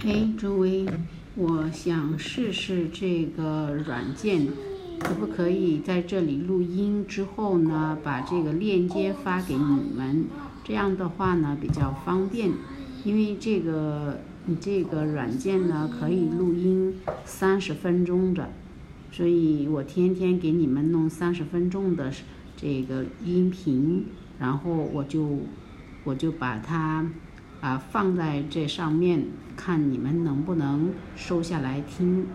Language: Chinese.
嘿，诸位，我想试试这个软件，可不可以在这里录音之后呢，把这个链接发给你们？这样的话呢比较方便，因为这个你这个软件呢可以录音三十分钟的，所以我天天给你们弄三十分钟的这个音频，然后我就我就把它。啊，放在这上面，看你们能不能收下来听。